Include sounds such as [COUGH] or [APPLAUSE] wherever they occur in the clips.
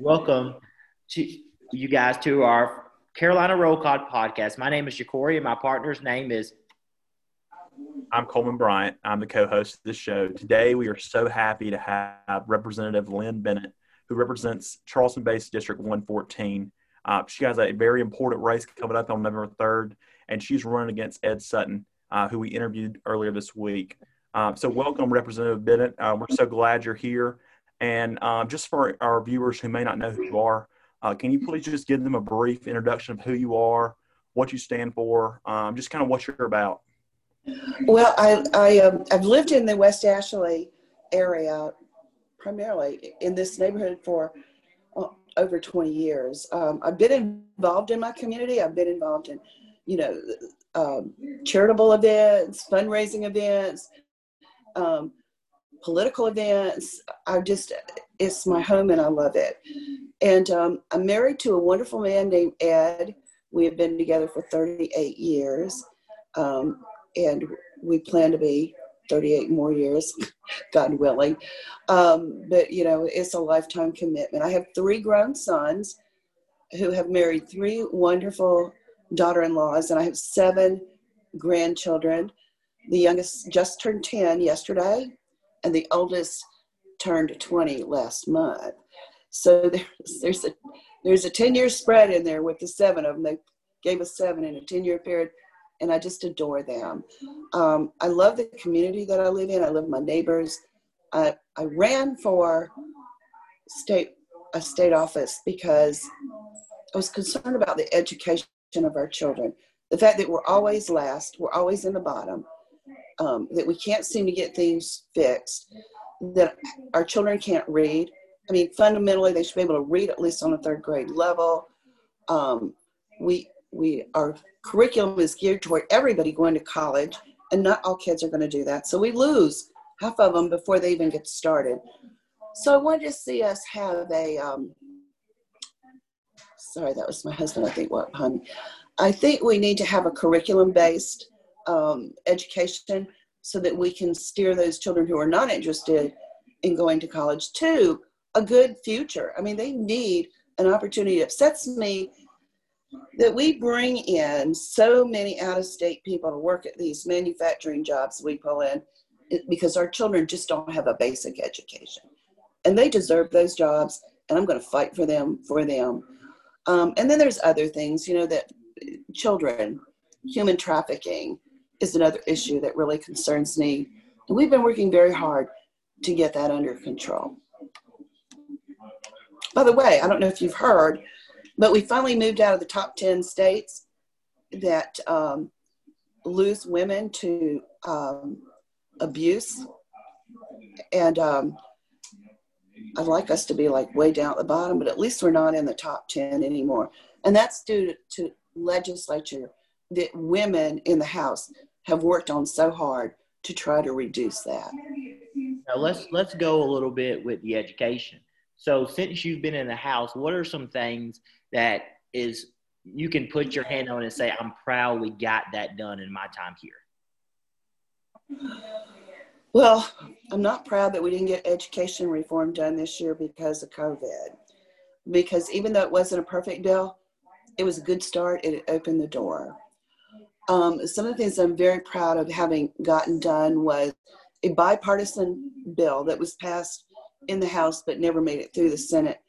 Welcome to you guys to our Carolina Roll Call podcast. My name is Ja'Cory, and my partner's name is. I'm Coleman Bryant. I'm the co-host of this show. Today, we are so happy to have Representative Lin Bennett, who represents Charleston-based District 114. Uh, she has a very important race coming up on November 3rd, and she's running against Ed Sutton, uh, who we interviewed earlier this week. Um, so, welcome, Representative Bennett. Uh, we're so glad you're here. And um, just for our viewers who may not know who you are, uh, can you please just give them a brief introduction of who you are, what you stand for, um, just kind of what you're about? Well, I, I, um, I've lived in the West Ashley area primarily in this neighborhood for uh, over 20 years. Um, I've been involved in my community. I've been involved in, you know, um, charitable events, fundraising events, um, political events. I just, it's my home and I love it. And um, I'm married to a wonderful man named Ed. We have been together for 38 years. Um, and we plan to be 38 more years, [LAUGHS] God willing. Um, but, you know, it's a lifetime commitment. I have three grown sons who have married three wonderful daughter in laws, and I have seven grandchildren. The youngest just turned 10 yesterday, and the oldest turned 20 last month. So [LAUGHS] there's, there's a there's a 10 year spread in there with the seven of them. They gave us seven in a 10 year period, and I just adore them. Um, I love the community that I live in. I love my neighbors. I, I ran for state a state office because I was concerned about the education of our children. The fact that we're always last, we're always in the bottom, um, that we can't seem to get things fixed, that our children can't read. I mean, fundamentally, they should be able to read at least on a third grade level. Um, we we our curriculum is geared toward everybody going to college, and not all kids are going to do that. So we lose half of them before they even get started. So I wanted to see us have a. Um, sorry, that was my husband. I think what, honey. I think we need to have a curriculum based um, education so that we can steer those children who are not interested in going to college to a good future. I mean, they need an opportunity. It upsets me that we bring in so many out of state people to work at these manufacturing jobs we pull in because our children just don't have a basic education. And they deserve those jobs, and I'm going to fight for them for them. Um, and then there's other things, you know, that children, human trafficking, is another issue that really concerns me. And we've been working very hard to get that under control. By the way, I don't know if you've heard, but we finally moved out of the top 10 states that um, lose women to um, abuse. And um, I'd like us to be like way down at the bottom, but at least we're not in the top 10 anymore. And that's due to, to legislature that women in the House have worked on so hard to try to reduce that. Now let's let's go a little bit with the education. So since you've been in the House, what are some things that is you can put your hand on and say, I'm proud we got that done in my time here? Well, I'm not proud that we didn't get education reform done this year because of COVID. Because even though it wasn't a perfect bill, it was a good start. It opened the door. Um, some of the things I'm very proud of having gotten done was a bipartisan bill that was passed in the House but never made it through the Senate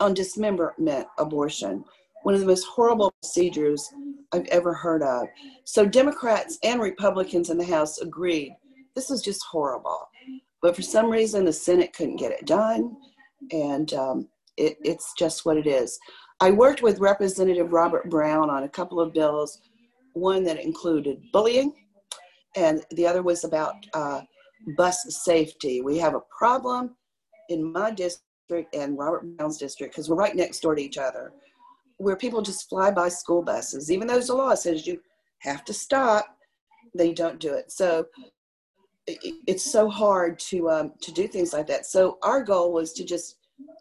on dismemberment abortion, one of the most horrible procedures I've ever heard of. So Democrats and Republicans in the House agreed this was just horrible. But for some reason, the Senate couldn't get it done, and um, it, it's just what it is. I worked with Representative Robert Brown on a couple of bills one that included bullying, and the other was about uh, bus safety. We have a problem in my district and Robert Brown's district because we're right next door to each other, where people just fly by school buses. Even though the law says you have to stop, they don't do it. So it's so hard to um, to do things like that. So our goal was to just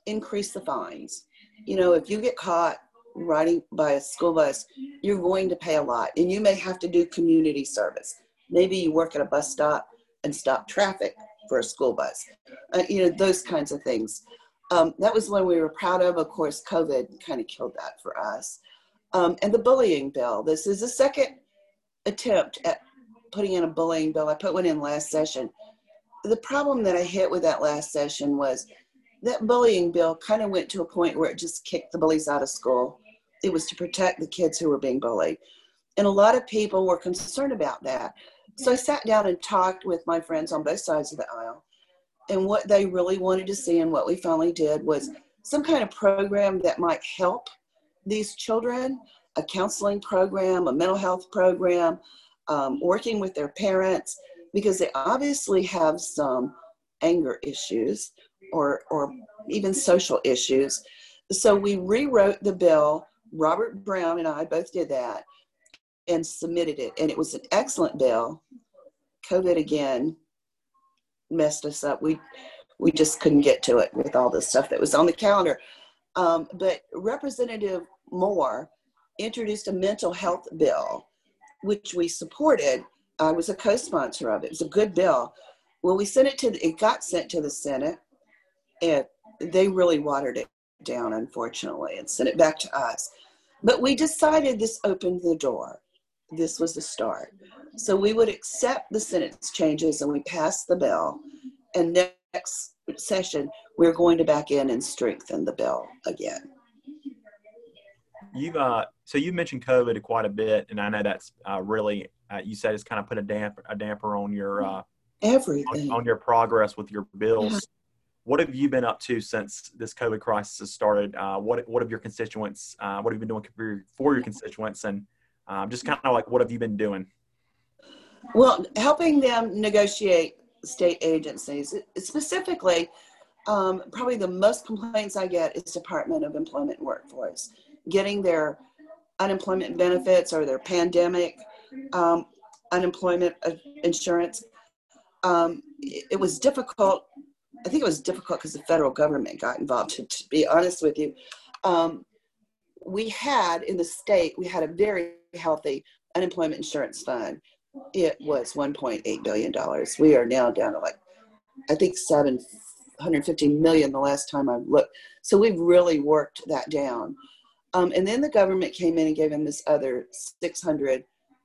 increase the fines. You know, if you get caught riding by a school bus, you're going to pay a lot. And you may have to do community service. Maybe you work at a bus stop and stop traffic for a school bus. Uh, you know, those kinds of things. Um, that was one we were proud of. Of course, COVID kind of killed that for us. Um, and the bullying bill. This is the second attempt at putting in a bullying bill. I put one in last session. The problem that I hit with that last session was that bullying bill kind of went to a point where it just kicked the bullies out of school. It was to protect the kids who were being bullied. And a lot of people were concerned about that. So I sat down and talked with my friends on both sides of the aisle. And what they really wanted to see and what we finally did was some kind of program that might help these children a counseling program, a mental health program, um, working with their parents, because they obviously have some anger issues or, or even social issues. So we rewrote the bill. Robert Brown and I both did that and submitted it. And it was an excellent bill. COVID again messed us up. We we just couldn't get to it with all the stuff that was on the calendar. Um, but Representative Moore introduced a mental health bill, which we supported. I was a co-sponsor of it. It was a good bill. Well, we sent it to the, it got sent to the Senate, and they really watered it down, unfortunately, and sent it back to us. But we decided this opened the door this was the start. So we would accept the sentence changes and we passed the bill. And next session, we're going to back in and strengthen the bill again. You've uh, so you mentioned COVID quite a bit, and I know that's uh, really uh, you said it's kind of put a damper a damper on your uh, everything on, on, your progress with your bills. What have you been up to since this COVID crisis has started? Uh, what what have your constituents? Uh, what have you been doing for your, for your constituents, and um, just kind of like what have you been doing? Well, helping them negotiate state agencies. Specifically, um, probably the most complaints I get is Department of Employment and Workforce, getting their unemployment benefits or their pandemic um, unemployment insurance. Um, it, was difficult. I think it was difficult because the federal government got involved, to, to be honest with you. Um, we had in the state, we had a very healthy unemployment insurance fund. It was 1.8 billion dollars. We are now down to like, I think 750 million the last time I looked. So we've really worked that down. Um, and then the government came in and gave him this other 600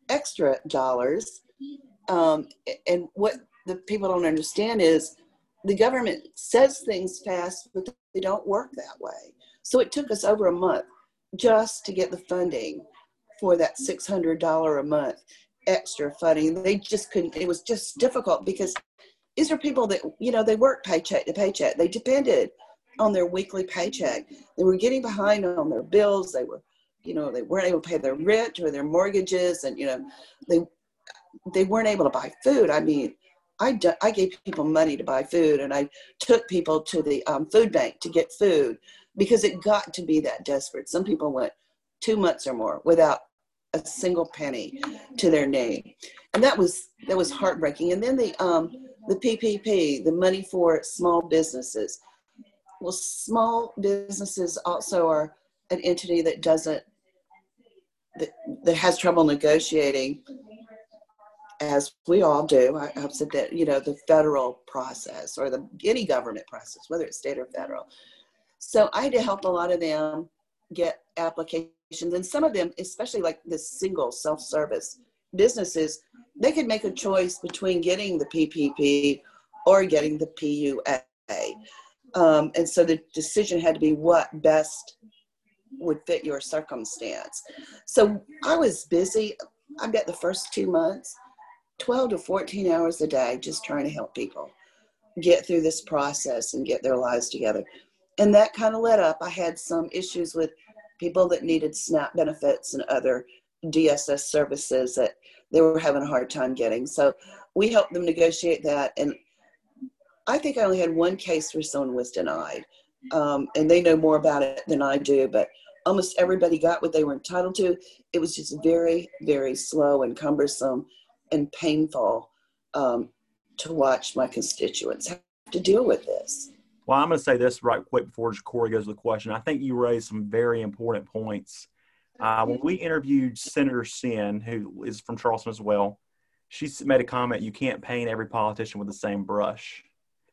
extra dollars. Um, and what the people don't understand is the government says things fast, but they don't work that way. So it took us over a month just to get the funding for that $600 a month extra funding. They just couldn't, it was just difficult because these are people that, you know, they work paycheck to paycheck. They depended on their weekly paycheck. They were getting behind on their bills. They were, you know, they weren't able to pay their rent or their mortgages and, you know, they, they weren't able to buy food. I mean, I, I gave people money to buy food and I took people to the um, food bank to get food because it got to be that desperate. Some people went two months or more without a single penny to their name, and that was that was heartbreaking. And then the um, the PPP, the money for small businesses. Well, small businesses also are an entity that doesn't that, that has trouble negotiating as we all do, I, said that, you know, the federal process or the any government process, whether it's state or federal. So I had to help a lot of them get applications and some of them, especially like the single self-service businesses, they could make a choice between getting the PPP or getting the PUA. Um, and so the decision had to be what best would fit your circumstance. So I was busy. I bet the first two months, 12 to 14 hours a day, just trying to help people get through this process and get their lives together. And that kind of led up. I had some issues with people that needed SNAP benefits and other DSS services that they were having a hard time getting. So we helped them negotiate that. And I think I only had one case where someone was denied. Um, and they know more about it than I do, but almost everybody got what they were entitled to. It was just very, very slow and cumbersome and painful um, to watch my constituents have to deal with this. Well, I'm going to say this right quick before Corey goes to the question. I think you raised some very important points. Uh, when we interviewed Senator Senn, who is from Charleston as well, she made a comment you can't paint every politician with the same brush.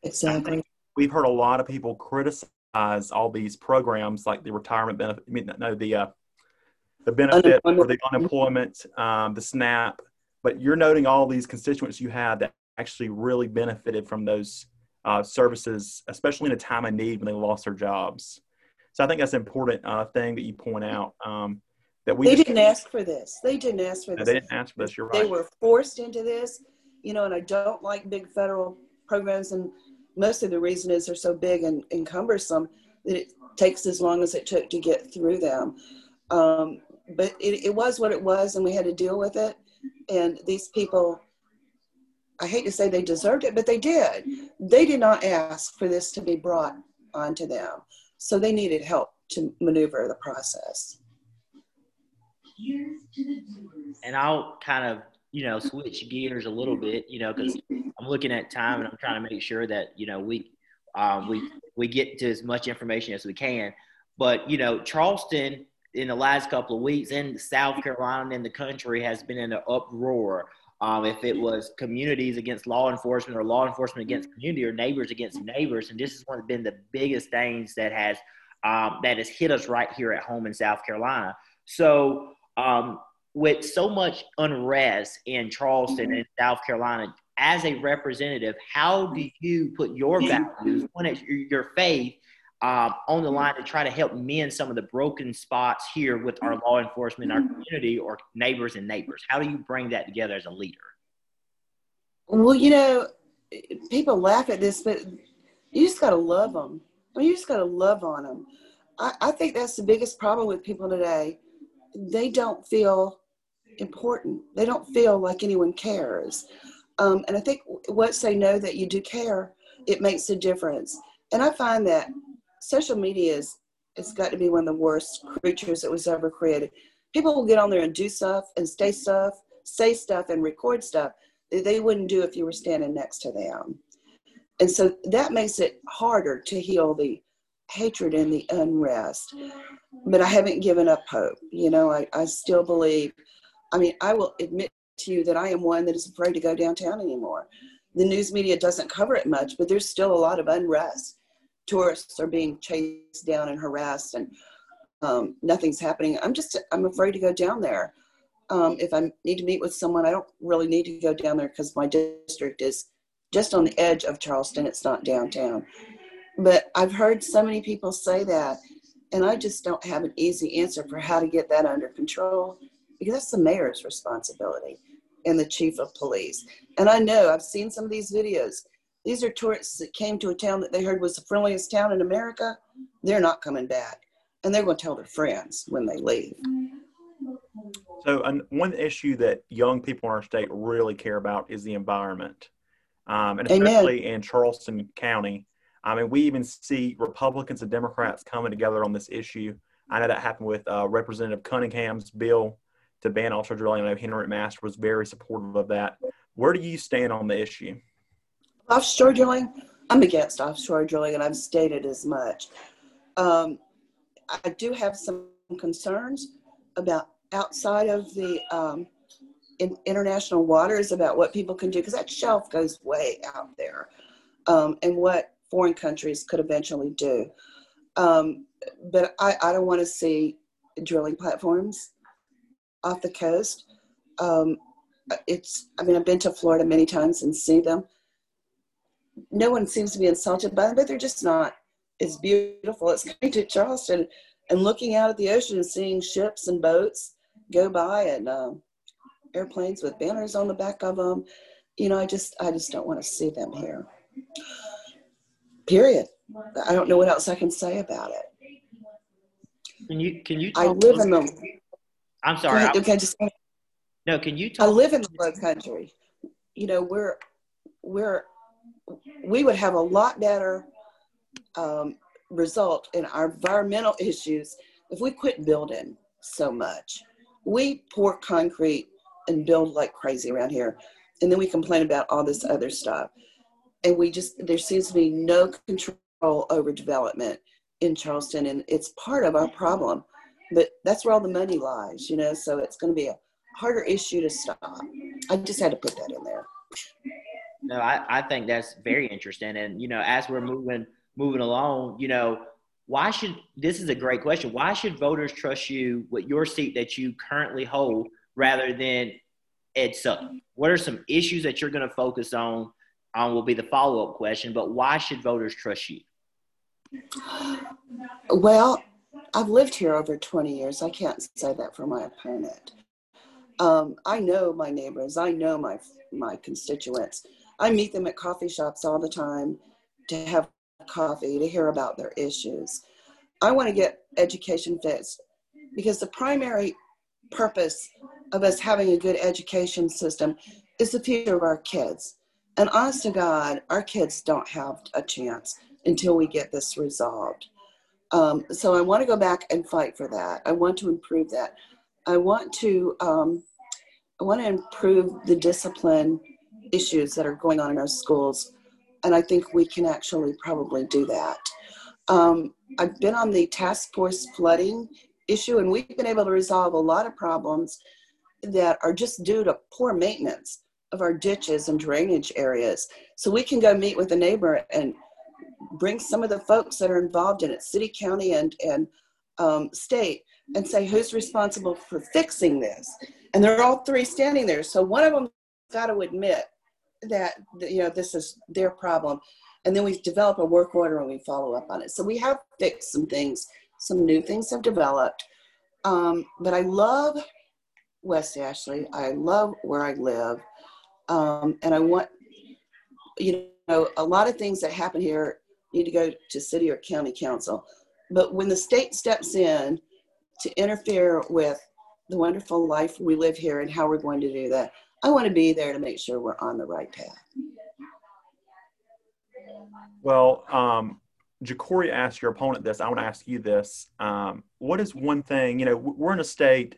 Exactly. We've heard a lot of people criticize all these programs like the retirement benefit, I mean, no, the uh, the benefit for the unemployment, um, the SNAP, but you're noting all these constituents you have that actually really benefited from those uh, services, especially in a time of need when they lost their jobs. So I think that's an important uh, thing that you point out. Um, that we they didn't ask for this. They didn't ask for this. They didn't ask for this. You're right. They were forced into this, you know. And I don't like big federal programs, and most of the reason is they're so big and, and cumbersome that it takes as long as it took to get through them. Um, but it, it was what it was, and we had to deal with it. And these people, I hate to say they deserved it, but they did. They did not ask for this to be brought onto them, so they needed help to maneuver the process. And I'll kind of, you know, switch gears a little bit, you know, because I'm looking at time and I'm trying to make sure that, you know, we um, we we get to as much information as we can. But you know, Charleston in the last couple of weeks in South Carolina and the country has been in an uproar. Um, if it was communities against law enforcement or law enforcement against community or neighbors against neighbors, and this has one been the biggest things that has um, that has hit us right here at home in South Carolina. So um, with so much unrest in Charleston and South Carolina, as a representative, how do you put your values, your faith, um, on the line to try to help mend some of the broken spots here with our law enforcement, our community, or neighbors and neighbors? How do you bring that together as a leader? Well, you know, people laugh at this, but you just got to love them. I mean, you just got to love on them. I, I think that's the biggest problem with people today they don't feel important. They don't feel like anyone cares. Um, and I think once they know that you do care, it makes a difference. And I find that social media is it's got to be one of the worst creatures that was ever created. People will get on there and do stuff and say stuff, say stuff and record stuff that they wouldn't do if you were standing next to them. And so that makes it harder to heal the hatred and the unrest. But I haven't given up hope. You know, I, I still believe. I mean, I will admit to you that I am one that is afraid to go downtown anymore. The news media doesn't cover it much, but there's still a lot of unrest. Tourists are being chased down and harassed, and um, nothing's happening. I'm just, I'm afraid to go down there. Um, if I need to meet with someone, I don't really need to go down there because my district is just on the edge of Charleston. It's not downtown. But I've heard so many people say that, and I just don't have an easy answer for how to get that under control because that's the mayor's responsibility and the chief of police. And I know I've seen some of these videos. These are tourists that came to a town that they heard was the friendliest town in America. They're not coming back, and they're going to tell their friends when they leave. So, one issue that young people in our state really care about is the environment, um, and especially Amen. in Charleston County. I mean, we even see Republicans and Democrats coming together on this issue. I know that happened with uh, Representative Cunningham's bill to ban offshore drilling. I know Henry McMaster was very supportive of that. Where do you stand on the issue? Offshore drilling? I'm against offshore drilling, and I've stated as much. Um, I do have some concerns about outside of the um, in international waters about what people can do because that shelf goes way out there, um, and what foreign countries could eventually do. Um, but I, I don't want to see drilling platforms off the coast. Um, it's, I mean, I've been to Florida many times and see them. No one seems to be insulted by them, but they're just not as beautiful as [LAUGHS] coming to Charleston and looking out at the ocean and seeing ships and boats go by and um, airplanes with banners on the back of them. You know, I just, I just don't want to see them here. Period. I don't know what else I can say about it. Can you can you? I live in the. I'm sorry. Ahead, okay, just. No, can you? Talk I live in the low country. You know, we're we're we would have a lot better um, result in our environmental issues if we quit building so much. We pour concrete and build like crazy around here, and then we complain about all this other stuff and we just there seems to be no control over development in Charleston, and it's part of our problem. But that's where all the money lies, you know. So it's going to be a harder issue to stop. I just had to put that in there. No, I, I think that's very interesting, and you know, as we're moving moving along, you know, why should this is a great question. Why should voters trust you with your seat that you currently hold rather than Ed Sutton? What are some issues that you're going to focus on? On will be the follow up question. But why should voters trust you? Well, I've lived here over 20 years. I can't say that for my opponent. Um, I know my neighbors. I know my my constituents. I meet them at coffee shops all the time to have coffee to hear about their issues. I want to get education fixed because the primary purpose of us having a good education system is the future of our kids. And honest to God, our kids don't have a chance until we get this resolved. Um, so I want to go back and fight for that. I want to improve that. I want to um, I want to improve the discipline issues that are going on in our schools, and I think we can actually probably do that. Um, I've been on the task force flooding issue, and we've been able to resolve a lot of problems that are just due to poor maintenance of our ditches and drainage areas. So we can go meet with a neighbor and bring some of the folks that are involved in it, city, county, and and um, state, and say who's responsible for fixing this. And they're all three standing there. So one of them got to admit that you know this is their problem, and then we develop a work order and we follow up on it. So we have fixed some things. Some new things have developed. Um, but I love West Ashley. I love where I live. Um, and I want, you know, a lot of things that happen here need to go to city or county council. But when the state steps in to interfere with the wonderful life we live here and how we're going to do that, I want to be there to make sure we're on the right path. Well, um, Jacory asked your opponent this. I want to ask you this. Um, what is one thing, you know, we're in a state,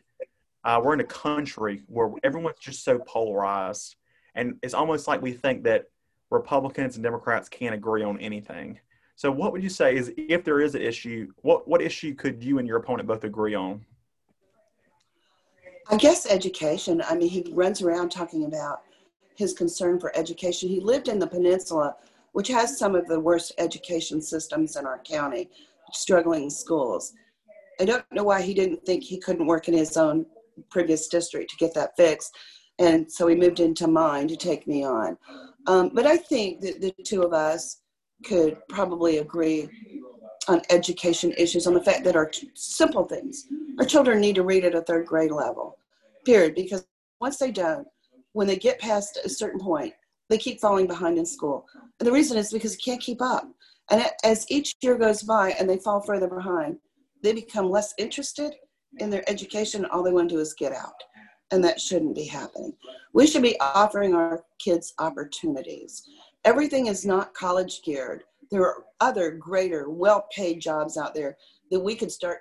uh, we're in a country where everyone's just so polarized. And it's almost like we think that Republicans and Democrats can't agree on anything. So, what would you say is if there is an issue, what what issue could you and your opponent both agree on? I guess education. I mean, he runs around talking about his concern for education. He lived in the peninsula, which has some of the worst education systems in our county, struggling schools. I don't know why he didn't think he couldn't work in his own previous district to get that fixed. And so he moved into mine to take me on. Um, but I think that the two of us could probably agree on education issues, on the fact that our simple things, our children need to read at a third grade level, period. Because once they don't, when they get past a certain point, they keep falling behind in school. And the reason is because they can't keep up. And as each year goes by and they fall further behind, they become less interested in their education. All they want to do is get out. And that shouldn't be happening. We should be offering our kids opportunities everything is not college geared. There are other greater, well paid jobs out there that we could start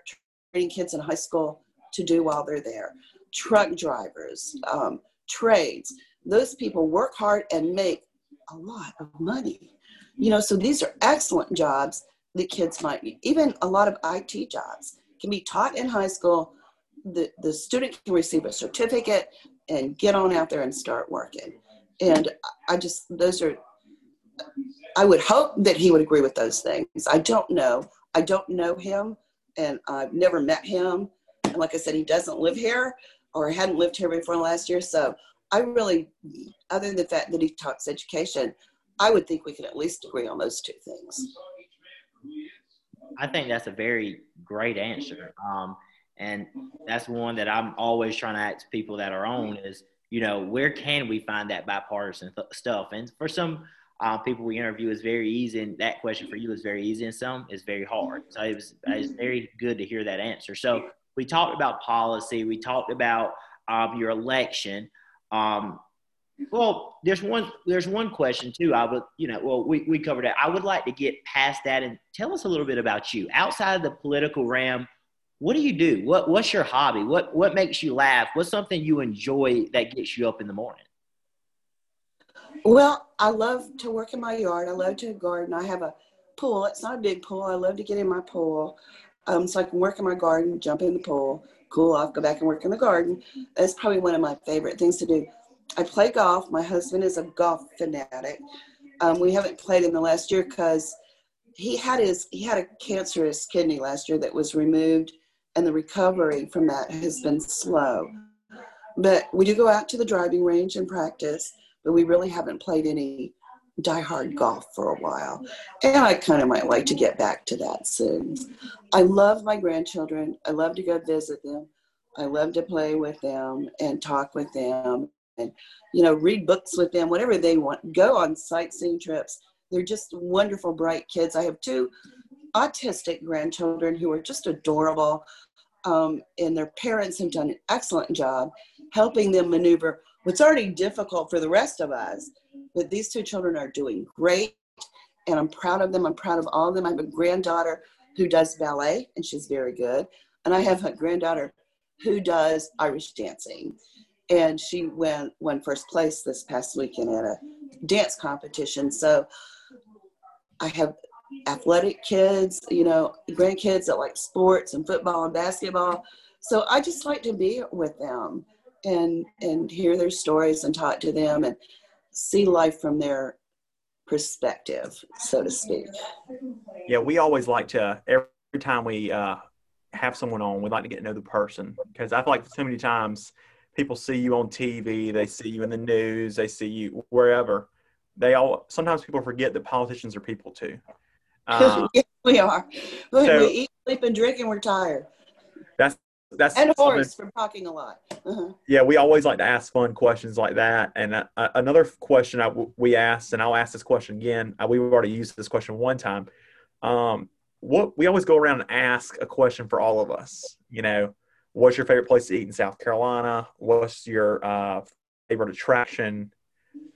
training kids in high school to do while they're there. Truck drivers, um, trades, those people work hard and make a lot of money. You know, so these are excellent jobs that kids might be. Even a lot of IT jobs can be taught in high school. The, the student can receive a certificate and get on out there and start working. And I just, those are I would hope that he would agree with those things. I don't know. I don't know him, and I've never met him. And like I said, he doesn't live here or hadn't lived here before last year. So I really, other than the fact that he talks education, I would think we could at least agree on those two things. I think that's a very great answer. Um, and that's one that I'm always trying to ask people that are on is, you know, where can we find that bipartisan th- stuff? And for some uh, people we interview is very easy, and that question for you is very easy, and some is very hard. So it was, it was very good to hear that answer. So we talked about policy, we talked about um, your election. Um, well, there's one there's one question too. I would you know well we, we covered that. I would like to get past that and tell us a little bit about you outside of the political realm. What do you do? What what's your hobby? What what makes you laugh? What's something you enjoy that gets you up in the morning? Well, I love to work in my yard. I love to garden. I have a pool. It's not a big pool. I love to get in my pool. Um, so I can work in my garden, jump in the pool, cool off, go back and work in the garden. That's probably one of my favorite things to do. I play golf. My husband is a golf fanatic. Um, we haven't played in the last year because he had his he had a cancerous kidney last year that was removed, and the recovery from that has been slow. But we do go out to the driving range and practice, but we really haven't played any diehard golf for a while. And I kind of might like to get back to that soon. I love my grandchildren. I love to go visit them. I love to play with them and talk with them and, you know, read books with them, whatever they want. Go on sightseeing trips. They're just wonderful, bright kids. I have two autistic grandchildren who are just adorable. Um, and their parents have done an excellent job helping them maneuver what's already difficult for the rest of us. But these two children are doing great, and I'm proud of them. I'm proud of all of them. I have a granddaughter who does ballet, and she's very good. And I have a granddaughter who does Irish dancing, and she went won first place this past weekend at a dance competition. So I have athletic kids, you know, grandkids that like sports and football and basketball. So I just like to be with them and and hear their stories and talk to them and see life from their perspective, so to speak. Yeah, we always like to every time we uh, have someone on, we like to get to know the person because I feel like so many times people see you on TV, they see you in the news, they see you wherever. They all sometimes people forget that politicians are people too. [LAUGHS] Uh, yes, we are. So, we eat, sleep, and drink, and we're tired. That's that's and Horace from talking a lot. Uh-huh. Yeah, we always like to ask fun questions like that. And uh, uh another question I, we asked, and I'll ask this question again. Uh, we've already used this question one time. Um, what we always go around and ask a question for all of us. You know, what's your favorite place to eat in South Carolina? What's your uh, favorite attraction?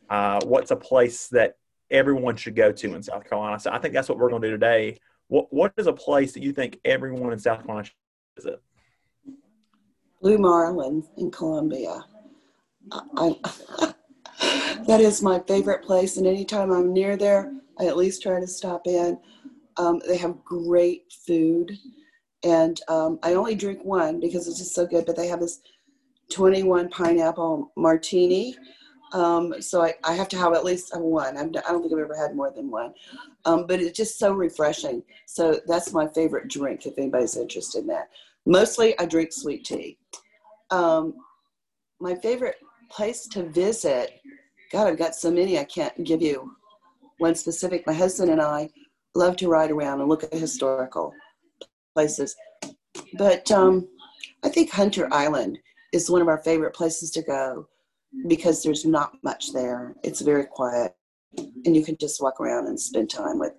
Uh, what's a place that everyone should go to in South Carolina? So I think that's what we're going to do today. What What is a place that you think everyone in South Carolina should visit? Blue Marlin in Columbia. I, I, [LAUGHS] that is my favorite place, and anytime I'm near there, I at least try to stop in. Um, they have great food, and um, I only drink one because it's just so good. But they have this 21 pineapple martini, um, so I, I, have to have at least one. I'm, I do not think I've ever had more than one, um, but it's just so refreshing. So that's my favorite drink. If anybody's interested in that. Mostly I drink sweet tea. Um, my favorite place to visit, God, I've got so many I can't give you one specific. My husband and I love to ride around and look at historical places. But um, I think Hunter Island is one of our favorite places to go because there's not much there. It's very quiet, and you can just walk around and spend time with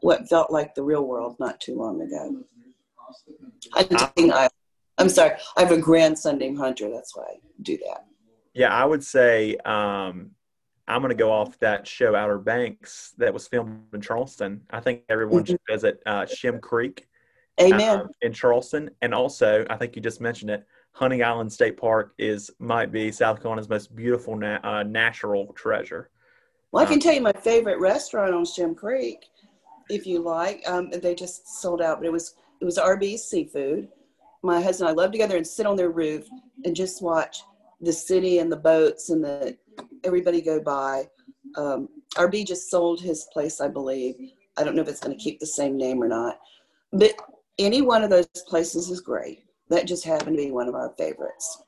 what felt like the real world not too long ago. Hunting Island. I'm sorry, I have a grandson named Hunter. That's why I do that. Yeah, I would say um, I'm going to go off that show Outer Banks that was filmed in Charleston. I think everyone should mm-hmm. visit uh, Shem Creek. Amen. Uh, in Charleston, and also I think you just mentioned it. Hunting Island State Park is might be South Carolina's most beautiful na- uh, natural treasure. Well, I can um, tell you my favorite restaurant on Shem Creek, if you like. Um, they just sold out, but it was it was RB's Seafood. My husband and I love together and sit on their roof and just watch the city and the boats and the everybody go by. Um, RB just sold his place, I believe. I don't know if it's going to keep the same name or not, but any one of those places is great. That just happened to be one of our favorites.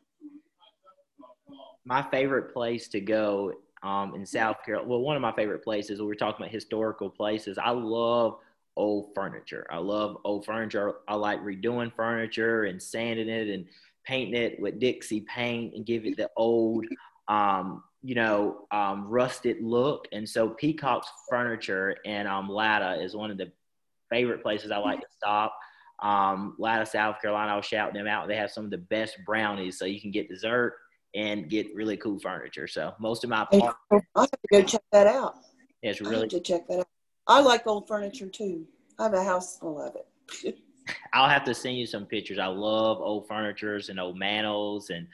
My favorite place to go um, in South Carolina, well, one of my favorite places, we're talking about historical places. I love old furniture. I love old furniture. I like redoing furniture and sanding it and painting it with Dixie paint and give it the old, um, you know, um, rusted look. And so Peacock's Furniture in um, Latta is one of the favorite places I like to stop. Um, Latta, South Carolina, I'll shout them out. They have some of the best brownies, so you can get dessert and get really cool furniture. So most of my I'll have to go check that out. It's really to check that out. I like old furniture too. I have a house full of it. [LAUGHS] I'll have to send you some pictures. I love old furnitures and old mantles and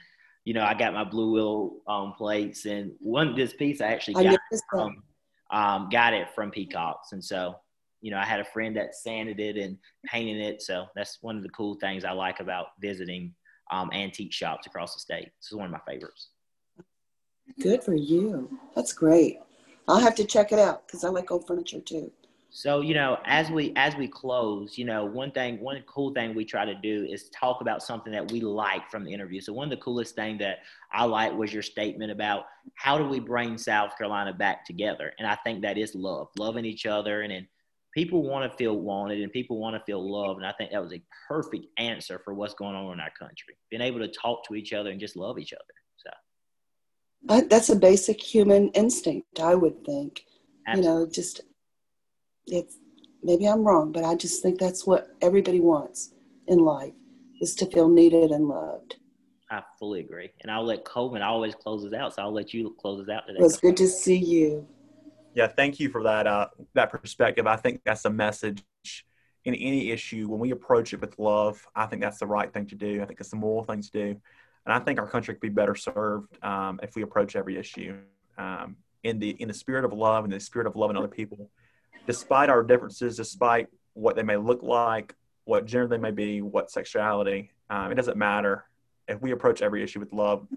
you know, I got my Blue Willow um, plates and one this piece I actually got I from, um, got it from Peacocks and so you know I had a friend that sanded it and painted it so that's one of the cool things I like about visiting um, antique shops across the state. This is one of my favorites. Good for you. That's great. I'll have to check it out because I like old furniture too. So you know, as we as we close, you know, one thing, one cool thing we try to do is talk about something that we like from the interview. So one of the coolest thing that I like was your statement about how do we bring South Carolina back together, and I think that is love, loving each other, and then people want to feel wanted and people want to feel loved, and I think that was a perfect answer for what's going on in our country. Being able to talk to each other and just love each other. So that's a basic human instinct, I would think. Absolutely. You know, just it's maybe I'm wrong, but I just think that's what everybody wants in life is to feel needed and loved. I fully agree. And I'll let Coleman always closes out. So I'll let you close us out today. It was good to see you. Yeah, thank you for that uh, that perspective. I think that's a message in any issue when we approach it with love. I think that's the right thing to do. I think it's the moral thing to do, and I think our country could be better served um, if we approach every issue um, in the in the spirit of love and the spirit of loving other people despite our differences, despite what they may look like, what gender they may be, what sexuality, um, it doesn't matter. If we approach every issue with love,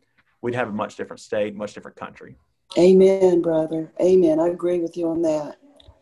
we'd have a much different state, much different country. Amen, brother. Amen. I agree with you on that.